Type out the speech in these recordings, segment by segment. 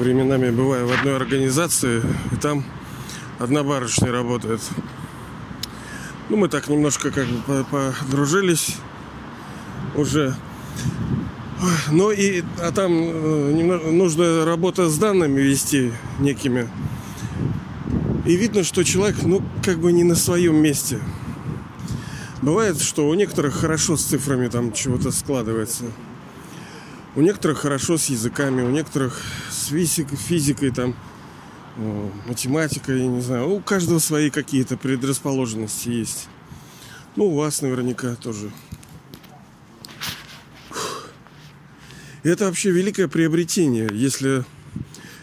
временами бываю в одной организации, и там одна барышня работает. Ну, мы так немножко как бы подружились уже. Но и а там э, нужно работа с данными вести некими. И видно, что человек, ну, как бы не на своем месте. Бывает, что у некоторых хорошо с цифрами там чего-то складывается. У некоторых хорошо с языками, у некоторых физикой, физикой там, математикой, я не знаю. У каждого свои какие-то предрасположенности есть. Ну, у вас наверняка тоже. Это вообще великое приобретение, если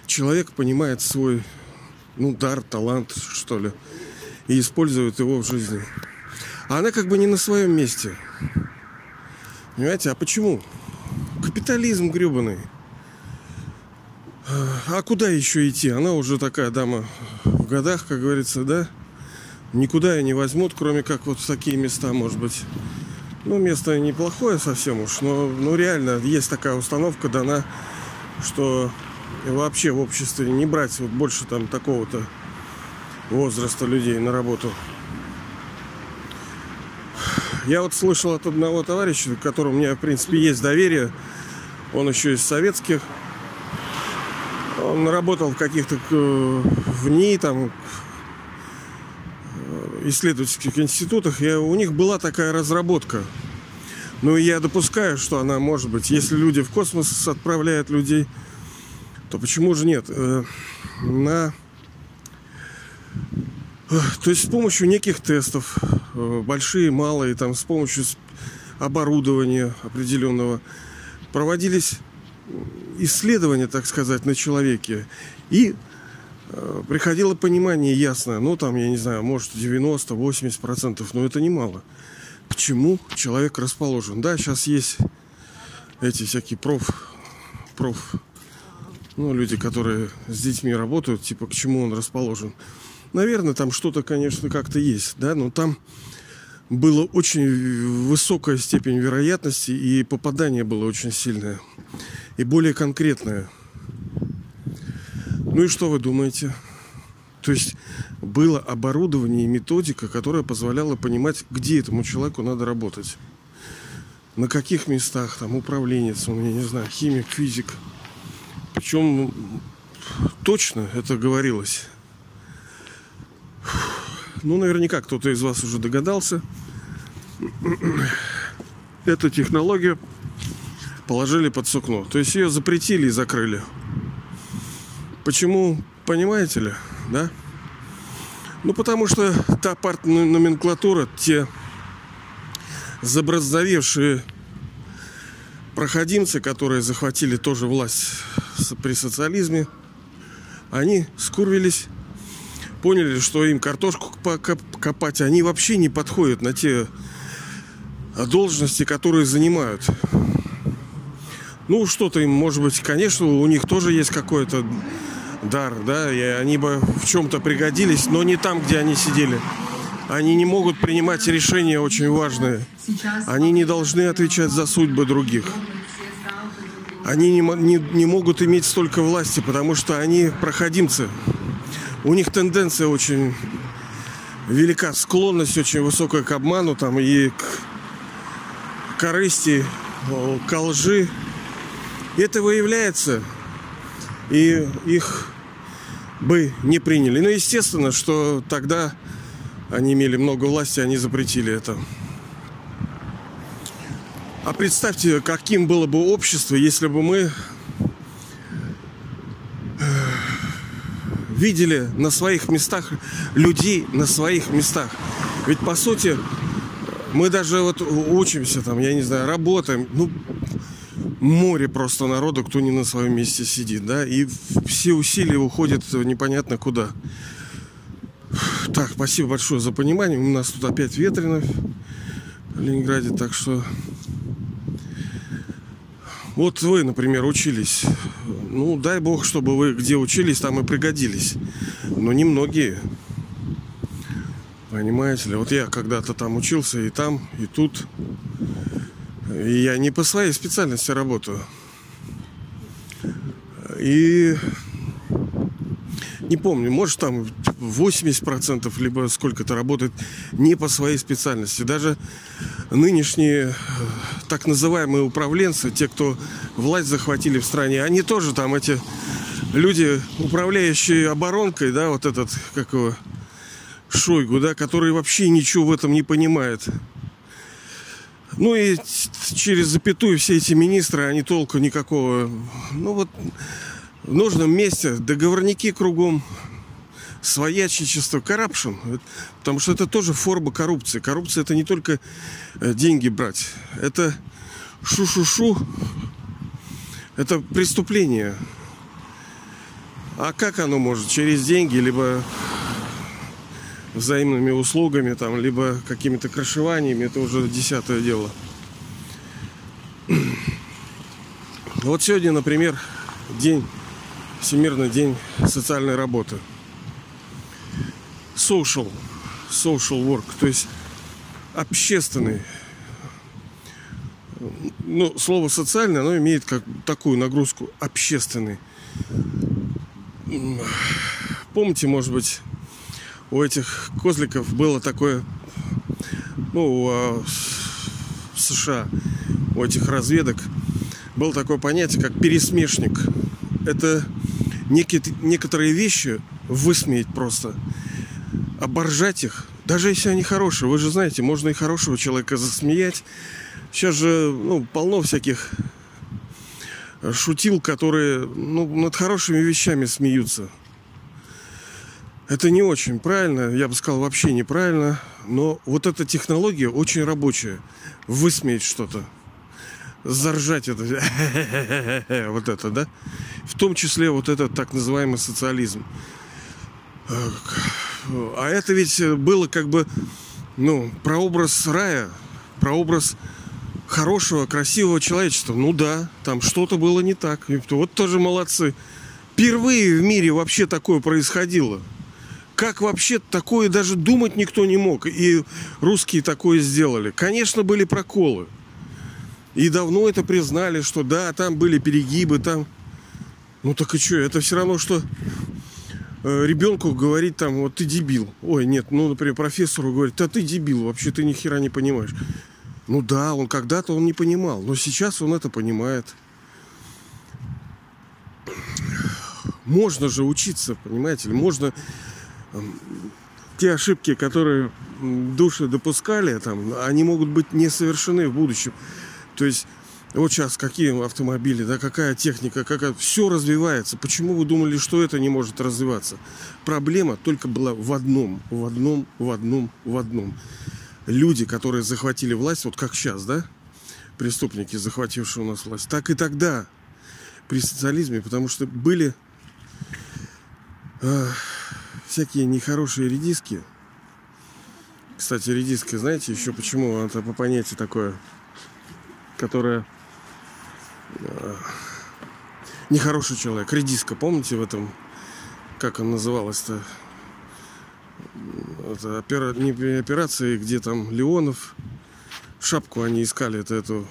человек понимает свой ну, дар, талант, что ли, и использует его в жизни. А она как бы не на своем месте. Понимаете, а почему? Капитализм гребаный. А куда еще идти? Она уже такая дама в годах, как говорится, да? Никуда ее не возьмут, кроме как вот в такие места, может быть. Ну, место неплохое совсем уж, но ну, реально есть такая установка дана, что вообще в обществе не брать вот больше там такого-то возраста людей на работу. Я вот слышал от одного товарища, к которому у меня, в принципе, есть доверие. Он еще из советских. Он работал в каких-то э, в НИИ, там, э, исследовательских институтах. И у них была такая разработка. Ну, я допускаю, что она может быть. Если люди в космос отправляют людей, то почему же нет? Э, на то есть с помощью неких тестов, большие, малые, там с помощью оборудования определенного, проводились исследования, так сказать, на человеке. И э, приходило понимание ясно, ну там, я не знаю, может 90-80%, но это немало. К чему человек расположен. Да, сейчас есть эти всякие проф, проф, ну, люди, которые с детьми работают, типа, к чему он расположен. Наверное, там что-то, конечно, как-то есть, да, но там была очень высокая степень вероятности, и попадание было очень сильное. И более конкретное. Ну и что вы думаете? То есть было оборудование и методика, которая позволяла понимать, где этому человеку надо работать. На каких местах, там, управленец, он, я не знаю, химик, физик. Причем точно это говорилось. Ну, наверняка кто-то из вас уже догадался. Эту технологию положили под сукно. То есть ее запретили и закрыли. Почему, понимаете ли, да? Ну, потому что та партная номенклатура, те забраздовевшие проходимцы, которые захватили тоже власть при социализме, они скурвились поняли, что им картошку копать, они вообще не подходят на те должности, которые занимают. Ну, что-то им, может быть, конечно, у них тоже есть какой-то дар, да, и они бы в чем-то пригодились, но не там, где они сидели. Они не могут принимать решения очень важные. Они не должны отвечать за судьбы других. Они не, не, не могут иметь столько власти, потому что они проходимцы у них тенденция очень велика, склонность очень высокая к обману там и к корысти, к лжи. Это выявляется, и их бы не приняли. Ну, естественно, что тогда они имели много власти, они запретили это. А представьте, каким было бы общество, если бы мы видели на своих местах людей на своих местах. Ведь по сути мы даже вот учимся там, я не знаю, работаем. Ну, море просто народу, кто не на своем месте сидит, да, и все усилия уходят непонятно куда. Так, спасибо большое за понимание. У нас тут опять ветрено в Ленинграде, так что вот вы, например, учились. Ну, дай бог, чтобы вы где учились, там и пригодились. Но не многие. Понимаете ли, вот я когда-то там учился и там, и тут. Я не по своей специальности работаю. И не помню, может там 80% либо сколько-то работает не по своей специальности. Даже нынешние э, так называемые управленцы, те, кто власть захватили в стране, они тоже там эти люди, управляющие оборонкой, да, вот этот, как его, Шойгу, да, который вообще ничего в этом не понимает. Ну и через запятую все эти министры, они толку никакого. Ну вот в нужном месте договорники кругом, своячничество, коррупшн. Потому что это тоже форма коррупции. Коррупция это не только э, деньги брать. Это шу-шу-шу. Это преступление. А как оно может? Через деньги, либо взаимными услугами, там, либо какими-то крышеваниями, это уже десятое дело. Вот сегодня, например, день, Всемирный день социальной работы. Social, social work, то есть общественный. Ну, слово социальное, оно имеет как такую нагрузку общественный. Помните, может быть, у этих козликов было такое, ну, а, в США, у этих разведок было такое понятие, как пересмешник. Это некие, некоторые вещи высмеять просто, оборжать их, даже если они хорошие. Вы же знаете, можно и хорошего человека засмеять. Сейчас же ну, полно всяких шутил, которые ну, над хорошими вещами смеются. Это не очень правильно, я бы сказал, вообще неправильно. Но вот эта технология очень рабочая. Высмеять что-то. Заржать это. Вот это, да? В том числе вот этот так называемый социализм. А это ведь было как бы, ну, прообраз рая, прообраз хорошего, красивого человечества. Ну да, там что-то было не так. Вот тоже молодцы. Впервые в мире вообще такое происходило. Как вообще такое даже думать никто не мог. И русские такое сделали. Конечно, были проколы. И давно это признали, что да, там были перегибы, там... Ну так и что, это все равно, что э, ребенку говорить там, вот ты дебил. Ой, нет, ну, например, профессору говорить, да ты дебил, вообще ты ни хера не понимаешь. Ну да, он когда-то он не понимал, но сейчас он это понимает. Можно же учиться, понимаете, можно те ошибки, которые души допускали, там, они могут быть не совершены в будущем. То есть вот сейчас какие автомобили, да, какая техника, какая... все развивается. Почему вы думали, что это не может развиваться? Проблема только была в одном, в одном, в одном, в одном. Люди, которые захватили власть, вот как сейчас, да, преступники, захватившие у нас власть, так и тогда при социализме, потому что были э, всякие нехорошие редиски. Кстати, редиска, знаете, еще почему это по понятию такое, которое э, нехороший человек. Редиска, помните в этом, как он называлась-то? Это опера... не операции, где там Леонов шапку они искали, это эту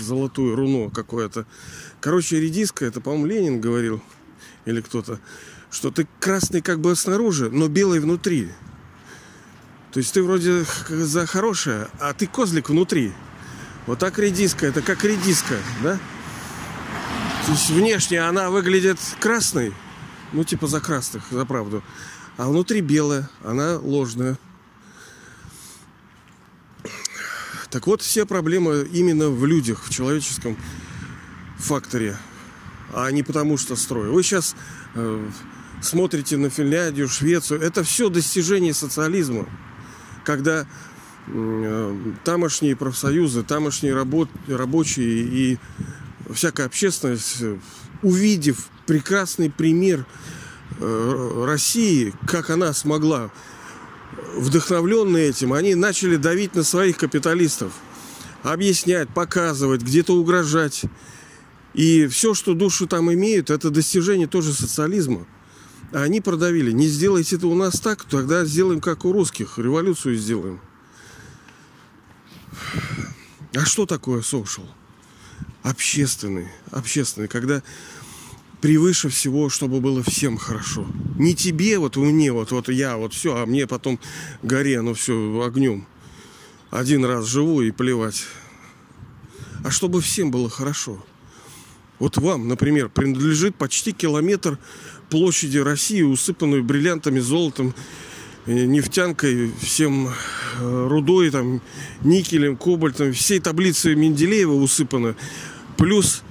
золотую руно какое-то. Короче, редиска, это, по-моему, Ленин говорил, или кто-то что ты красный как бы снаружи, но белый внутри. То есть ты вроде за хорошее, а ты козлик внутри. Вот так редиска, это как редиска, да? То есть внешне она выглядит красной, ну типа за красных, за правду. А внутри белая, она ложная. Так вот, все проблемы именно в людях, в человеческом факторе, а не потому что строю. Вы сейчас э, смотрите на Финляндию, Швецию, это все достижение социализма. Когда э, тамошние профсоюзы, тамошние работ, рабочие и всякая общественность, увидев прекрасный пример э, России, как она смогла, вдохновленные этим, они начали давить на своих капиталистов, объяснять, показывать, где-то угрожать. И все, что душу там имеют, это достижение тоже социализма. А они продавили. Не сделайте это у нас так, тогда сделаем как у русских. Революцию сделаем. А что такое social? Общественный. Общественный. Когда превыше всего, чтобы было всем хорошо. Не тебе, вот мне, вот, вот я, вот все, а мне потом горе, ну все, огнем. Один раз живу и плевать. А чтобы всем было хорошо. Вот вам, например, принадлежит почти километр площади России, усыпанную бриллиантами, золотом, э, нефтянкой, всем э, рудой, там, никелем, кобальтом, всей таблицей Менделеева усыпана, плюс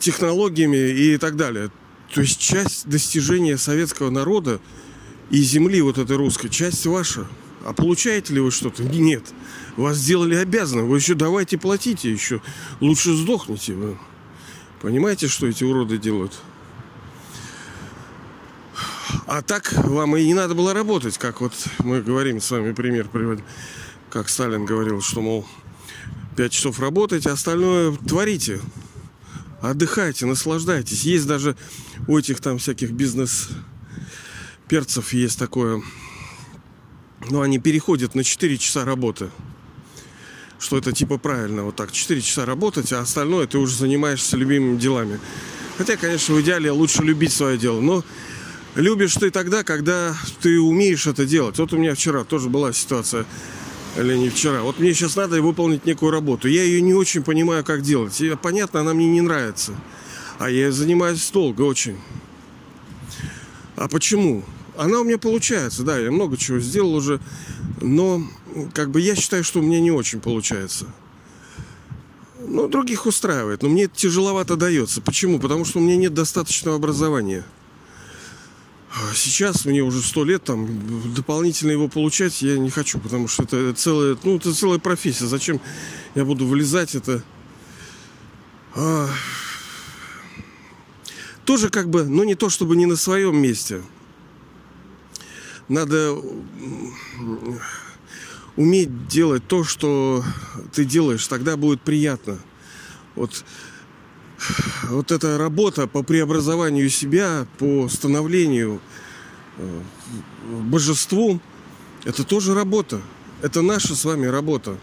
технологиями и так далее. То есть часть достижения советского народа и земли вот этой русской, часть ваша. А получаете ли вы что-то? Нет. Вас сделали обязаны. Вы еще давайте платите еще. Лучше сдохните вы. Понимаете, что эти уроды делают? А так вам и не надо было работать, как вот мы говорим с вами, пример приводим. Как Сталин говорил, что, мол, пять часов работайте, остальное творите. Отдыхайте, наслаждайтесь. Есть даже у этих там всяких бизнес-перцев есть такое. Но они переходят на 4 часа работы. Что это типа правильно, вот так, 4 часа работать, а остальное ты уже занимаешься любимыми делами. Хотя, конечно, в идеале лучше любить свое дело. Но любишь ты тогда, когда ты умеешь это делать. Вот у меня вчера тоже была ситуация или не вчера. Вот мне сейчас надо выполнить некую работу. Я ее не очень понимаю, как делать. И, понятно, она мне не нравится. А я занимаюсь долго очень. А почему? Она у меня получается, да, я много чего сделал уже, но как бы я считаю, что у меня не очень получается. Ну, других устраивает, но мне это тяжеловато дается. Почему? Потому что у меня нет достаточного образования. А сейчас мне уже сто лет, там, дополнительно его получать я не хочу, потому что это целая, ну, это целая профессия. Зачем я буду вылезать это? А... Тоже как бы, ну, не то чтобы не на своем месте. Надо уметь делать то, что ты делаешь, тогда будет приятно. Вот вот эта работа по преобразованию себя, по становлению э, божеству, это тоже работа. Это наша с вами работа.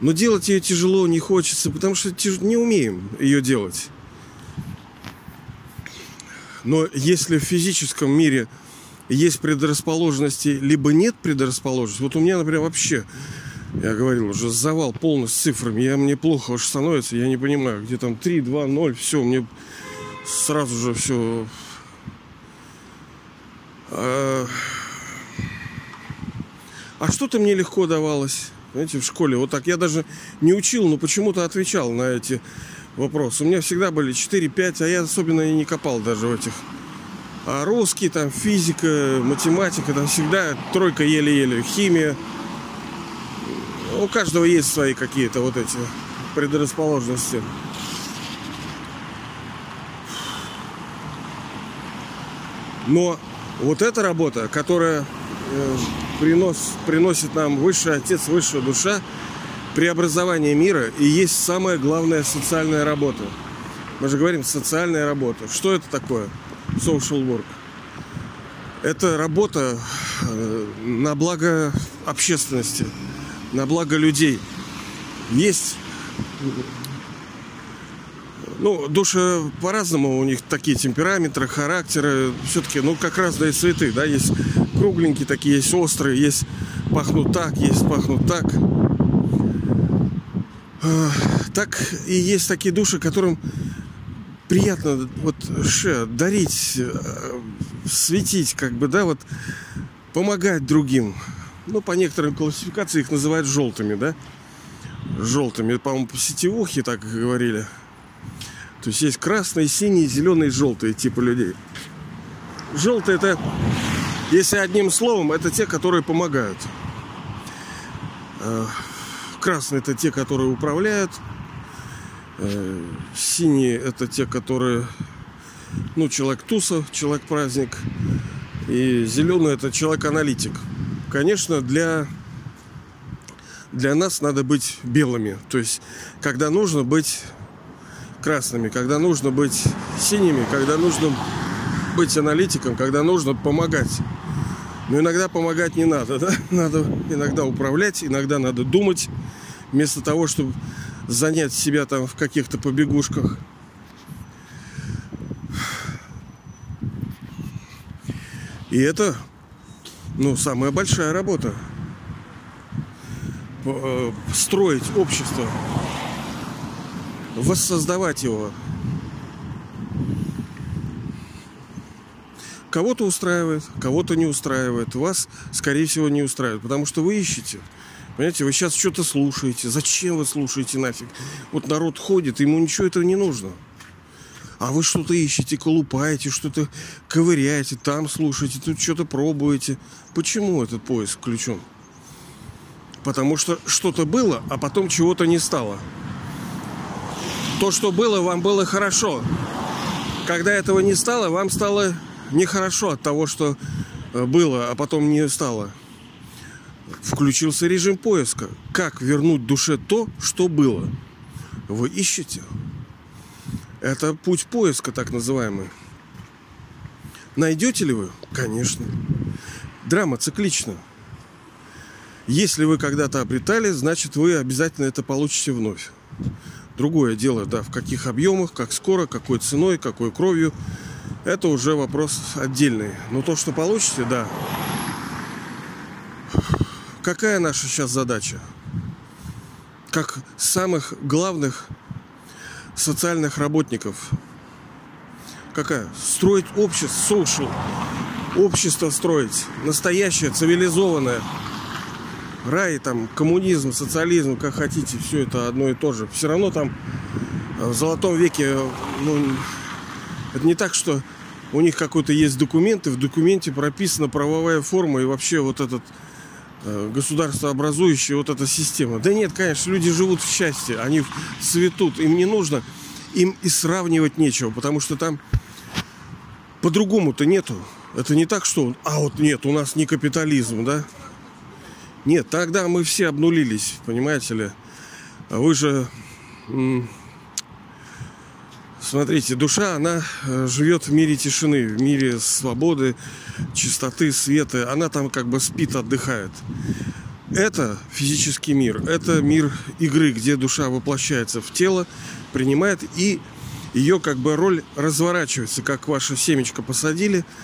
Но делать ее тяжело, не хочется, потому что не умеем ее делать. Но если в физическом мире есть предрасположенности, либо нет предрасположенности, вот у меня, например, вообще я говорил, уже завал полностью цифрами. Я, мне плохо уж становится, я не понимаю, где там 3, 2, 0, все, мне сразу же все... А, а что-то мне легко давалось, знаете, в школе. Вот так я даже не учил, но почему-то отвечал на эти вопросы. У меня всегда были 4-5, а я особенно и не копал даже в этих. А русский, там, физика, математика, там всегда тройка еле-еле. Химия, у каждого есть свои какие-то вот эти предрасположенности. Но вот эта работа, которая э, принос, приносит нам высший отец, высшая душа, преобразование мира и есть самая главная социальная работа. Мы же говорим социальная работа. Что это такое? Social work. Это работа э, на благо общественности на благо людей. Есть ну, души по-разному, у них такие темпераменты, характеры, все-таки, ну, как раз да и цветы, да, есть кругленькие такие, есть острые, есть пахнут так, есть пахнут так. Так и есть такие души, которым приятно вот ше, дарить, э, светить, как бы, да, вот помогать другим. Ну, по некоторым классификациям их называют желтыми, да? Желтыми. По-моему, по сетевухе так говорили. То есть есть красные, синие, зеленые, желтые типы людей. Желтые это, если одним словом, это те, которые помогают. А, красные это те, которые управляют. Э, синие это те, которые, ну, человек туса, человек праздник. И зеленый это человек аналитик конечно, для, для нас надо быть белыми. То есть, когда нужно быть красными, когда нужно быть синими, когда нужно быть аналитиком, когда нужно помогать. Но иногда помогать не надо, да? Надо иногда управлять, иногда надо думать, вместо того, чтобы занять себя там в каких-то побегушках. И это ну, самая большая работа. Э, строить общество, воссоздавать его. Кого-то устраивает, кого-то не устраивает. Вас, скорее всего, не устраивает, потому что вы ищете. Понимаете, вы сейчас что-то слушаете. Зачем вы слушаете нафиг? Вот народ ходит, ему ничего этого не нужно. А вы что-то ищете, колупаете, что-то ковыряете, там слушаете, тут что-то пробуете. Почему этот поиск включен? Потому что что-то было, а потом чего-то не стало. То, что было, вам было хорошо. Когда этого не стало, вам стало нехорошо от того, что э, было, а потом не стало. Включился режим поиска. Как вернуть душе то, что было? Вы ищете. Это путь поиска, так называемый. Найдете ли вы? Конечно. Драма циклична. Если вы когда-то обретали, значит вы обязательно это получите вновь. Другое дело, да, в каких объемах, как скоро, какой ценой, какой кровью, это уже вопрос отдельный. Но то, что получите, да. Какая наша сейчас задача? Как самых главных социальных работников. Какая? Строить общество, social. Общество строить. Настоящее, цивилизованное рай, там, коммунизм, социализм, как хотите, все это одно и то же. Все равно там э, в золотом веке, ну, это не так, что у них какой-то есть документ, и в документе прописана правовая форма и вообще вот этот государствообразующая вот эта система. Да нет, конечно, люди живут в счастье, они цветут, им не нужно, им и сравнивать нечего, потому что там по-другому-то нету. Это не так, что, а вот нет, у нас не капитализм, да? Нет, тогда мы все обнулились, понимаете ли. А вы же... Смотрите, душа, она э, живет в мире тишины, в мире свободы, чистоты, света. Она там как бы спит, отдыхает. Это физический мир, это мир игры, где душа воплощается в тело, принимает и ее как бы роль разворачивается, как ваше семечко посадили –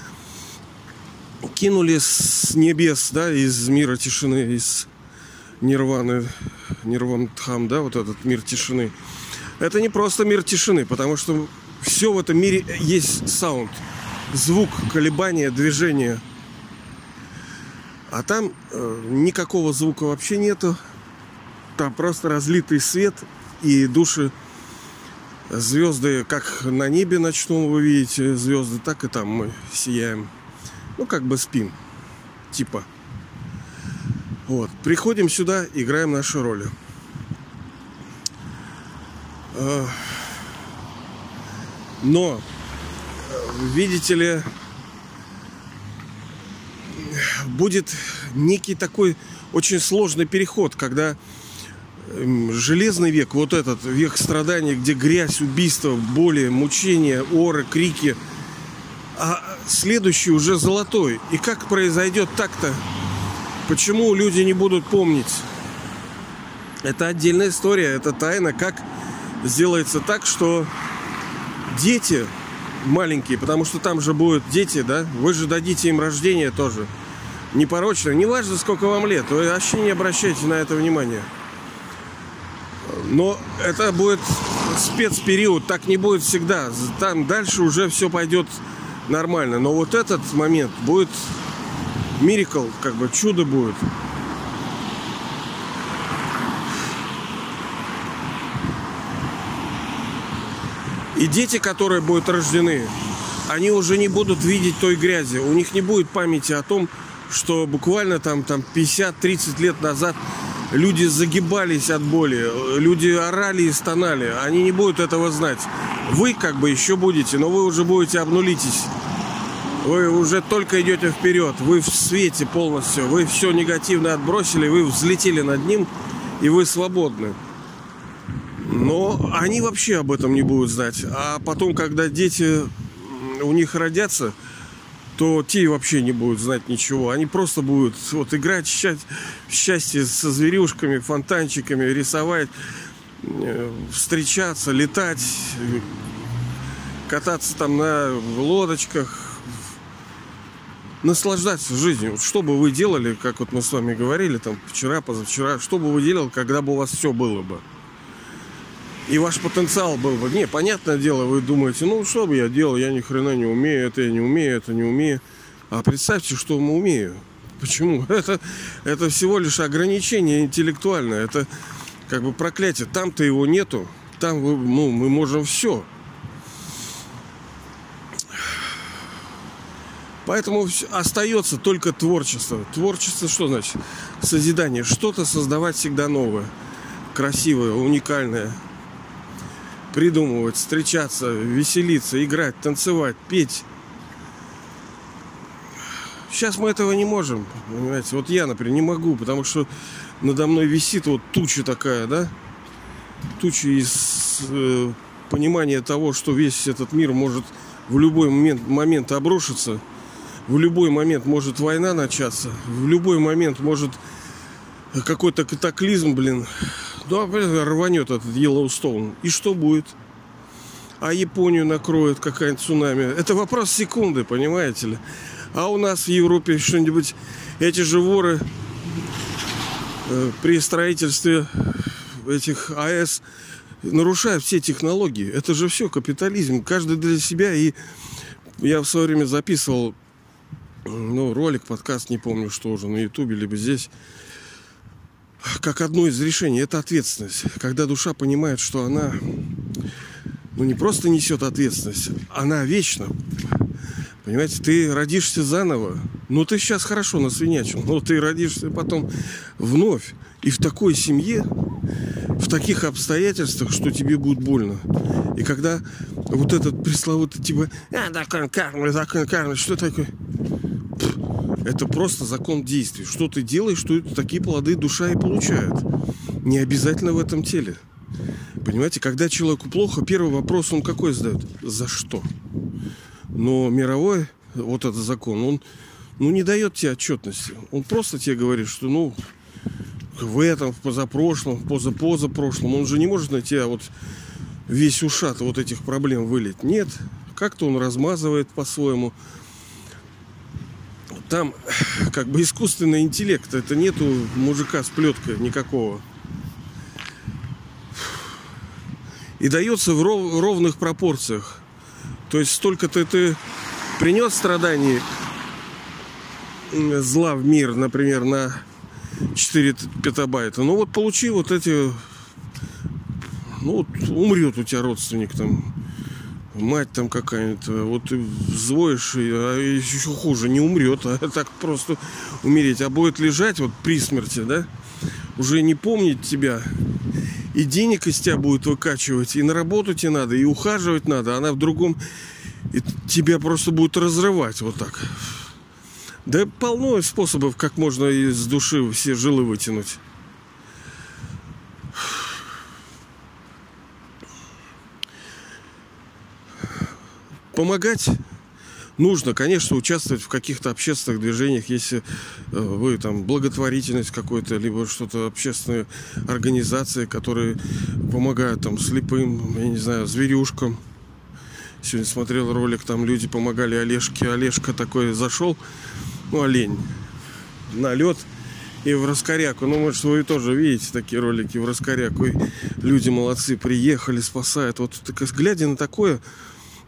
кинули с небес, да, из мира тишины, из Нирваны, Нирвантхам, да, вот этот мир тишины. Это не просто мир тишины, потому что все в этом мире есть саунд, звук, колебания, движение. А там э, никакого звука вообще нету. Там просто разлитый свет и души звезды, как на небе ночном вы видите звезды, так и там мы сияем ну, как бы спим, типа. Вот, приходим сюда, играем наши роли. А, но, видите ли, будет некий такой очень сложный переход, когда эм, железный век, вот этот век страданий, где грязь, убийства, боли, мучения, оры, крики – а следующий уже золотой. И как произойдет так-то? Почему люди не будут помнить? Это отдельная история, это тайна, как сделается так, что дети маленькие, потому что там же будут дети, да, вы же дадите им рождение тоже. Непорочное, не важно, сколько вам лет, вы вообще не обращайте на это внимания. Но это будет спецпериод, так не будет всегда. Там дальше уже все пойдет нормально. Но вот этот момент будет мирикл, как бы чудо будет. И дети, которые будут рождены, они уже не будут видеть той грязи. У них не будет памяти о том, что буквально там, там 50-30 лет назад люди загибались от боли, люди орали и стонали. Они не будут этого знать. Вы как бы еще будете, но вы уже будете обнулитесь. Вы уже только идете вперед, вы в свете полностью, вы все негативное отбросили, вы взлетели над ним, и вы свободны. Но они вообще об этом не будут знать. А потом, когда дети у них родятся, то те вообще не будут знать ничего. Они просто будут вот играть в счастье со зверюшками, фонтанчиками, рисовать, э, встречаться, летать, кататься там на лодочках, наслаждаться жизнью. Что бы вы делали, как вот мы с вами говорили, там, вчера, позавчера, что бы вы делали, когда бы у вас все было бы? И ваш потенциал был бы. Не, понятное дело, вы думаете, ну что бы я делал, я ни хрена не умею, это я не умею, это не умею. А представьте, что мы умею. Почему? Это, это всего лишь ограничение интеллектуальное. Это как бы проклятие. Там-то его нету. Там вы, ну, мы можем все. Поэтому остается только творчество. Творчество что значит? Созидание. Что-то создавать всегда новое. Красивое, уникальное. Придумывать, встречаться, веселиться, играть, танцевать, петь. Сейчас мы этого не можем, понимаете. Вот я, например, не могу, потому что надо мной висит вот туча такая, да? Туча из э, понимания того, что весь этот мир может в любой момент, момент обрушиться – в любой момент может война начаться, в любой момент может какой-то катаклизм, блин, ну, а, рванет этот Йеллоустоун. И что будет? А Японию накроет какая-нибудь цунами. Это вопрос секунды, понимаете ли? А у нас в Европе что-нибудь... Эти же воры э, при строительстве этих АЭС нарушают все технологии. Это же все капитализм. Каждый для себя. И я в свое время записывал ну, ролик, подкаст, не помню, что уже, на ютубе, либо здесь, как одно из решений, это ответственность. Когда душа понимает, что она, ну, не просто несет ответственность, она вечна. Понимаете, ты родишься заново, ну, ты сейчас хорошо насвинячил, но ты родишься потом вновь. И в такой семье, в таких обстоятельствах, что тебе будет больно. И когда вот этот пресловутый типа, а, закон кармы, закон кармы, что такое? Это просто закон действий. Что ты делаешь, что такие плоды душа и получает. Не обязательно в этом теле. Понимаете, когда человеку плохо, первый вопрос он какой задает? За что? Но мировой вот этот закон, он ну, не дает тебе отчетности. Он просто тебе говорит, что ну в этом, в позапрошлом, в позапозапрошлом. Он же не может на тебя вот весь ушат вот этих проблем вылить. Нет, как-то он размазывает по-своему там как бы искусственный интеллект. Это нету мужика с плеткой никакого. И дается в ров, ровных пропорциях. То есть столько-то ты принес страданий зла в мир, например, на 4 петабайта. Ну вот получи вот эти... Ну вот умрет у тебя родственник там мать там какая-нибудь, вот ты взвоишь, а еще хуже, не умрет, а так просто умереть, а будет лежать вот при смерти, да, уже не помнить тебя, и денег из тебя будет выкачивать, и на работу тебе надо, и ухаживать надо, она в другом, и тебя просто будет разрывать вот так. Да полно способов, как можно из души все жилы вытянуть. Помогать нужно, конечно, участвовать в каких-то общественных движениях, если э, вы там благотворительность какой-то, либо что-то общественные организации, которые помогают там слепым, я не знаю, зверюшкам. Сегодня смотрел ролик, там люди помогали Олежке. Олежка такой зашел, ну, олень, на лед и в раскоряку. Ну, может, вы тоже видите такие ролики в раскоряку. И люди молодцы, приехали, спасают. Вот глядя на такое,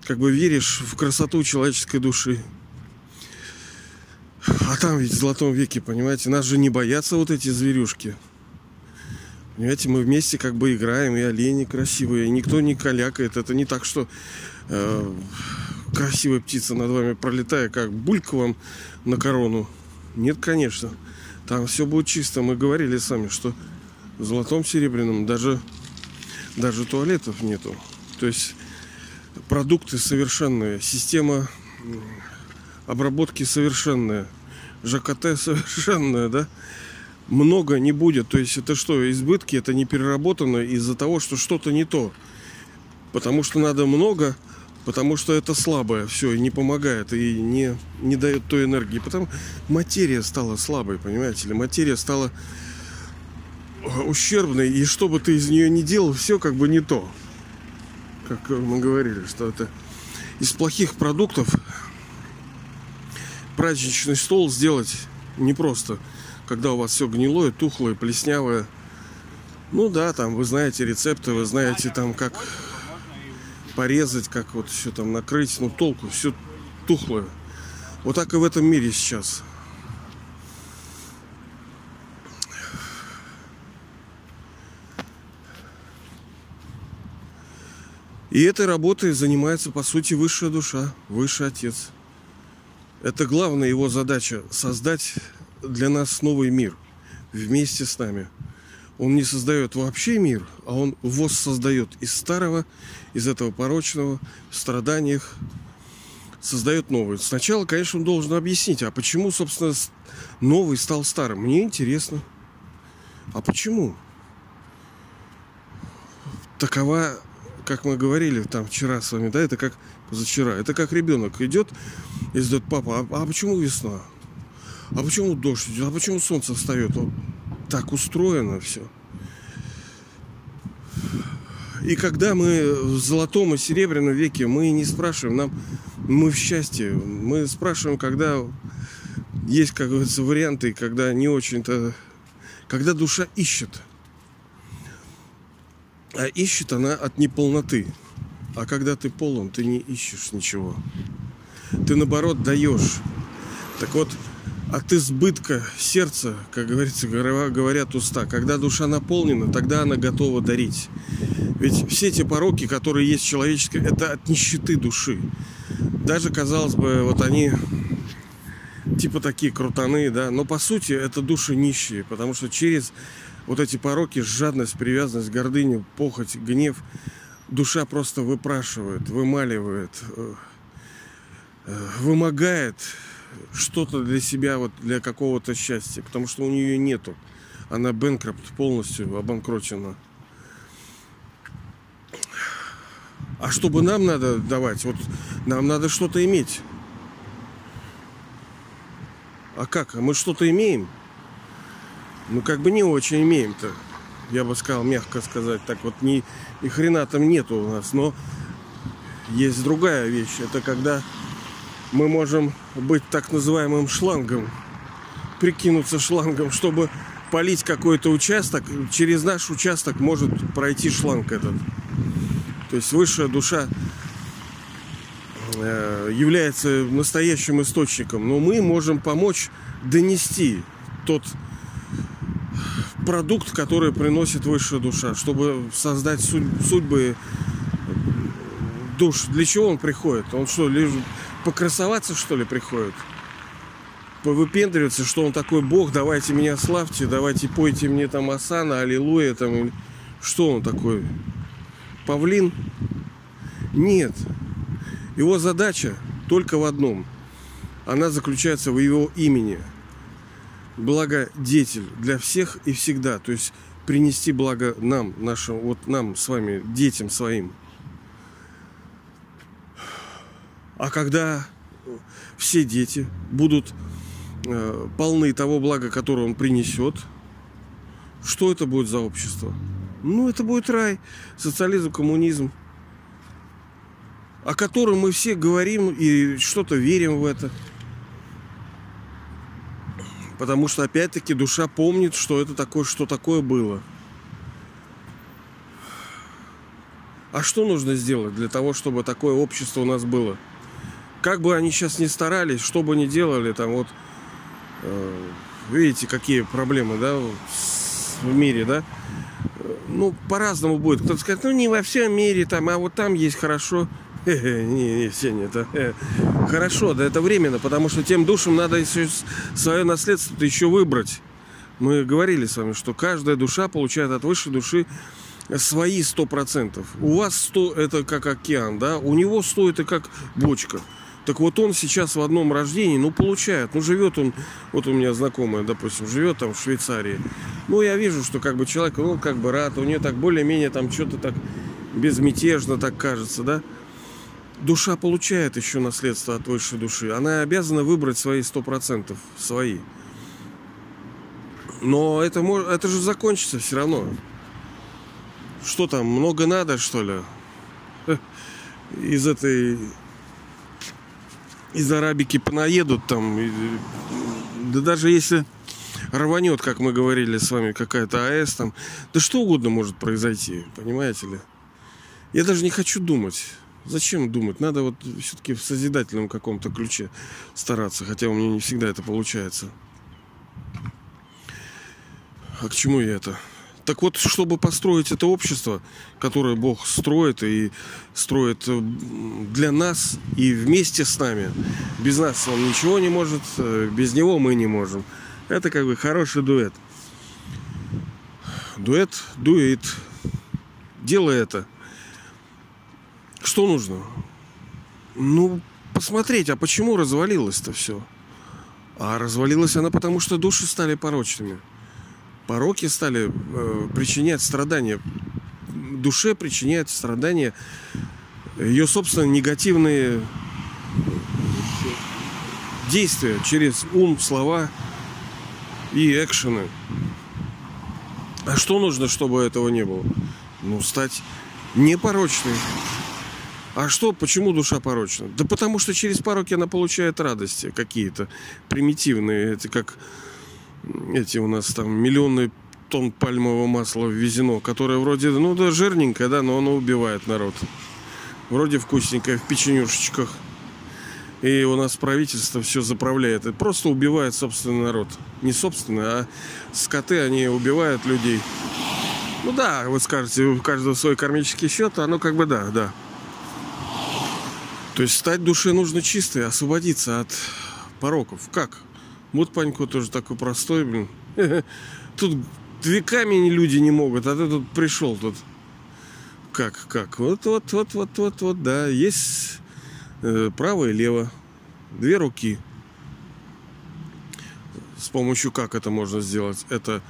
как бы веришь в красоту человеческой души. А там ведь в золотом веке, понимаете, нас же не боятся вот эти зверюшки. Понимаете, мы вместе как бы играем, и олени красивые, и никто не калякает. Это не так, что э, красивая птица над вами пролетая, как булька вам на корону. Нет, конечно. Там все будет чисто. Мы говорили сами, что в золотом серебряном даже, даже туалетов нету. То есть продукты совершенные, система обработки совершенная, ЖКТ совершенная, да, много не будет. То есть это что, избытки, это не переработано из-за того, что что-то не то. Потому что надо много, потому что это слабое все и не помогает, и не, не дает той энергии. Потому материя стала слабой, понимаете ли, материя стала ущербной, и что бы ты из нее не делал, все как бы не то как мы говорили, что это из плохих продуктов праздничный стол сделать непросто, когда у вас все гнилое, тухлое, плеснявое. Ну да, там вы знаете рецепты, вы знаете там как порезать, как вот все там накрыть, ну толку, все тухлое. Вот так и в этом мире сейчас. И этой работой занимается, по сути, высшая душа, высший отец. Это главная его задача – создать для нас новый мир вместе с нами. Он не создает вообще мир, а он воссоздает из старого, из этого порочного, в страданиях, создает новый. Сначала, конечно, он должен объяснить, а почему, собственно, новый стал старым. Мне интересно. А почему? Такова как мы говорили там вчера с вами, да, это как позавчера, это как ребенок идет и задает, папа, а, а почему весна? А почему дождь идет? А почему солнце встает? Вот так устроено все. И когда мы в золотом и серебряном веке, мы не спрашиваем, нам мы в счастье. Мы спрашиваем, когда есть, как говорится, варианты, когда не очень-то, когда душа ищет – а ищет она от неполноты. А когда ты полон, ты не ищешь ничего. Ты наоборот даешь. Так вот, от избытка сердца, как говорится, говорят уста, когда душа наполнена, тогда она готова дарить. Ведь все эти пороки, которые есть человеческие, это от нищеты души. Даже, казалось бы, вот они типа такие крутаны, да, но по сути это души нищие, потому что через вот эти пороки, жадность, привязанность, гордыню, похоть, гнев, душа просто выпрашивает, вымаливает, э, э, вымогает что-то для себя, вот для какого-то счастья, потому что у нее нету. Она бэнкропт полностью обанкрочена. А чтобы нам надо давать, вот нам надо что-то иметь. А как? А мы что-то имеем? Ну как бы не очень имеем-то. Я бы сказал, мягко сказать, так вот ни, ни хрена там нету у нас. Но есть другая вещь. Это когда мы можем быть так называемым шлангом, прикинуться шлангом, чтобы полить какой-то участок, через наш участок может пройти шланг этот. То есть высшая душа э, является настоящим источником, но мы можем помочь донести тот продукт, который приносит высшая душа, чтобы создать судьбы душ. Для чего он приходит? Он что, лишь покрасоваться, что ли, приходит? Повыпендриваться, что он такой бог, давайте меня славьте, давайте пойте мне там Асана, Аллилуйя, там, что он такой? Павлин? Нет. Его задача только в одном. Она заключается в его имени – благодетель для всех и всегда. То есть принести благо нам, нашим, вот нам с вами, детям своим. А когда все дети будут э, полны того блага, которое он принесет, что это будет за общество? Ну, это будет рай, социализм, коммунизм, о котором мы все говорим и что-то верим в это. Потому что, опять-таки, душа помнит, что это такое, что такое было. А что нужно сделать для того, чтобы такое общество у нас было? Как бы они сейчас ни старались, что бы ни делали, там вот, э, видите, какие проблемы, да, в мире, да? Ну, по-разному будет. Кто-то скажет, ну, не во всем мире, там, а вот там есть хорошо. Не, не, Сеня, это хорошо, да это временно, потому что тем душам надо еще свое наследство еще выбрать. Мы говорили с вами, что каждая душа получает от высшей души свои сто процентов. У вас сто это как океан, да, у него сто это как бочка. Так вот он сейчас в одном рождении, ну, получает. Ну, живет он, вот у меня знакомая, допустим, живет там в Швейцарии. Ну, я вижу, что как бы человек, ну, как бы рад, у нее так более-менее там что-то так безмятежно так кажется, да душа получает еще наследство от высшей души. Она обязана выбрать свои сто процентов, свои. Но это, это же закончится все равно. Что там, много надо, что ли? Из этой из арабики понаедут там. Да даже если рванет, как мы говорили с вами, какая-то АЭС там, да что угодно может произойти, понимаете ли? Я даже не хочу думать. Зачем думать? Надо вот все-таки в созидательном каком-то ключе стараться, хотя у меня не всегда это получается. А к чему я это? Так вот, чтобы построить это общество, которое Бог строит и строит э, для нас и вместе с нами. Без нас он ничего не может, э, без него мы не можем. Это как бы хороший дуэт. Дуэт, дуэт. Делай это. Что нужно? Ну, посмотреть, а почему развалилось-то все? А развалилась она потому, что души стали порочными пороки стали э, причинять страдания. Душе причиняют страдания ее, собственно, негативные действия через ум, слова и экшены. А что нужно, чтобы этого не было? Ну, стать непорочной. А что, почему душа порочна? Да потому что через пороки она получает радости какие-то примитивные. Это как эти у нас там миллионы тонн пальмового масла ввезено, которое вроде, ну да, жирненькое, да, но оно убивает народ. Вроде вкусненькое в печенюшечках. И у нас правительство все заправляет. И просто убивает собственный народ. Не собственный, а скоты, они убивают людей. Ну да, вы скажете, у каждого свой кармический счет, оно как бы да, да. То есть стать душе нужно чистой, освободиться от пороков. Как? Вот Панько тоже такой простой, блин. Тут веками люди не могут, а ты тут пришел тут. Как, как? Вот, вот, вот, вот, вот, вот, да. Есть э, право и лево. Две руки. С помощью как это можно сделать? Это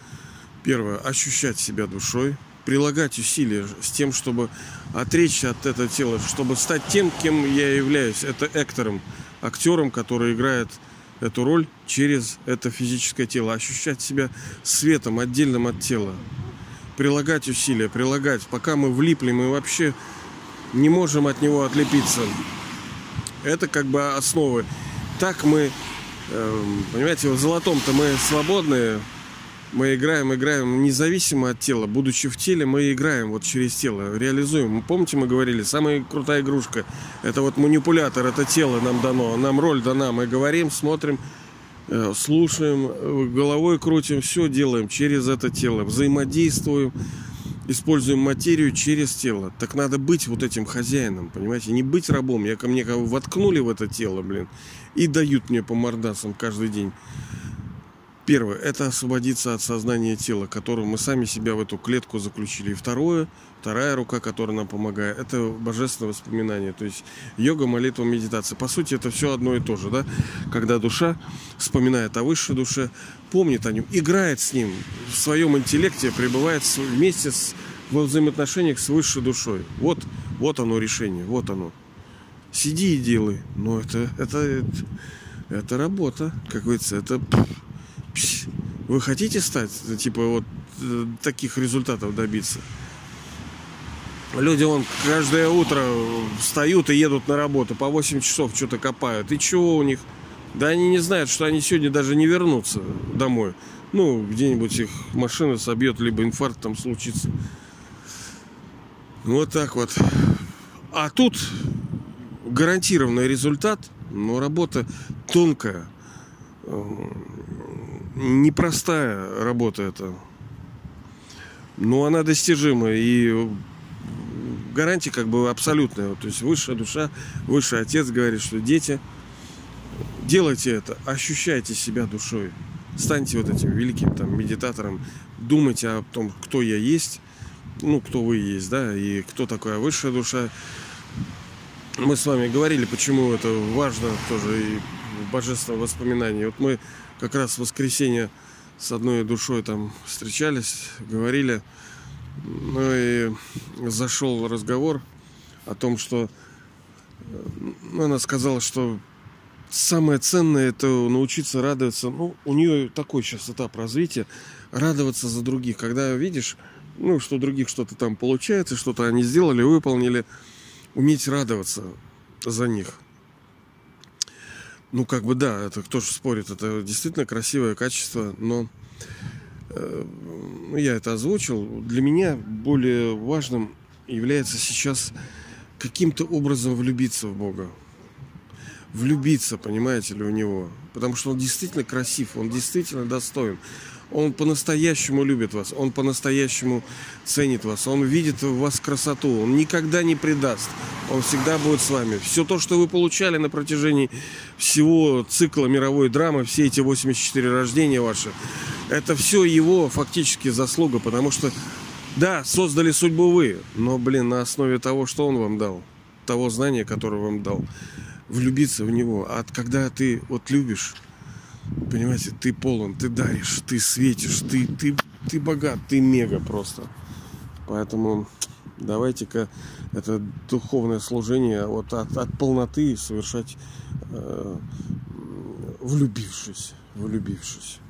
первое, ощущать себя душой, прилагать усилия с тем, чтобы отречься от этого тела, чтобы стать тем, кем я являюсь. Это эктором, актером, который играет эту роль через это физическое тело, ощущать себя светом, отдельным от тела, прилагать усилия, прилагать, пока мы влипли, мы вообще не можем от него отлепиться. Это как бы основы. Так мы, эм, понимаете, в золотом-то мы свободные, мы играем, играем независимо от тела. Будучи в теле, мы играем вот через тело, реализуем. Помните, мы говорили, самая крутая игрушка – это вот манипулятор, это тело нам дано, нам роль дана. Мы говорим, смотрим, э, слушаем, головой крутим, все делаем через это тело, взаимодействуем, используем материю через тело. Так надо быть вот этим хозяином, понимаете, не быть рабом. Я ко мне воткнули в это тело, блин, и дают мне по мордасам каждый день. Первое – это освободиться от сознания тела, которым мы сами себя в эту клетку заключили. И второе, вторая рука, которая нам помогает, это божественное воспоминание. То есть йога, молитва, медитация. По сути, это все одно и то же. Да? Когда душа вспоминает о высшей душе, помнит о нем, играет с ним, в своем интеллекте пребывает вместе с, во взаимоотношениях с высшей душой. Вот, вот оно решение, вот оно. Сиди и делай. Но это, это, это, это работа, как говорится, это вы хотите стать, типа, вот э, таких результатов добиться? Люди, вон, каждое утро встают и едут на работу, по 8 часов что-то копают. И чего у них? Да они не знают, что они сегодня даже не вернутся домой. Ну, где-нибудь их машина собьет, либо инфаркт там случится. Вот так вот. А тут гарантированный результат, но работа тонкая непростая работа это. Но она достижимая. И гарантия как бы абсолютная. То есть высшая душа, высший отец говорит, что дети, делайте это, ощущайте себя душой. Станьте вот этим великим там медитатором, думайте о том, кто я есть, ну, кто вы есть, да, и кто такая высшая душа. Мы с вами говорили, почему это важно тоже и божественное воспоминание. Вот мы как раз в воскресенье с одной душой там встречались, говорили. Ну и зашел разговор о том, что ну, она сказала, что самое ценное это научиться радоваться. Ну, у нее такой сейчас этап развития, радоваться за других. Когда видишь, ну, что других что-то там получается, что-то они сделали, выполнили, уметь радоваться за них. Ну, как бы да, это кто же спорит, это действительно красивое качество, но э, я это озвучил. Для меня более важным является сейчас каким-то образом влюбиться в Бога. Влюбиться, понимаете ли, в Него. Потому что Он действительно красив, Он действительно достоин. Он по-настоящему любит вас, Он по-настоящему ценит вас, Он видит в вас красоту, Он никогда не предаст, Он всегда будет с вами. Все то, что вы получали на протяжении всего цикла мировой драмы, все эти 84 рождения ваши, это все Его фактически заслуга, потому что, да, создали судьбу вы, но, блин, на основе того, что Он вам дал, того знания, которое вам дал, влюбиться в Него. А когда ты вот любишь, Понимаете, ты полон, ты даришь, ты светишь, ты, ты, ты богат, ты мега просто. Поэтому давайте-ка это духовное служение вот от, от полноты совершать э, влюбившись, влюбившись.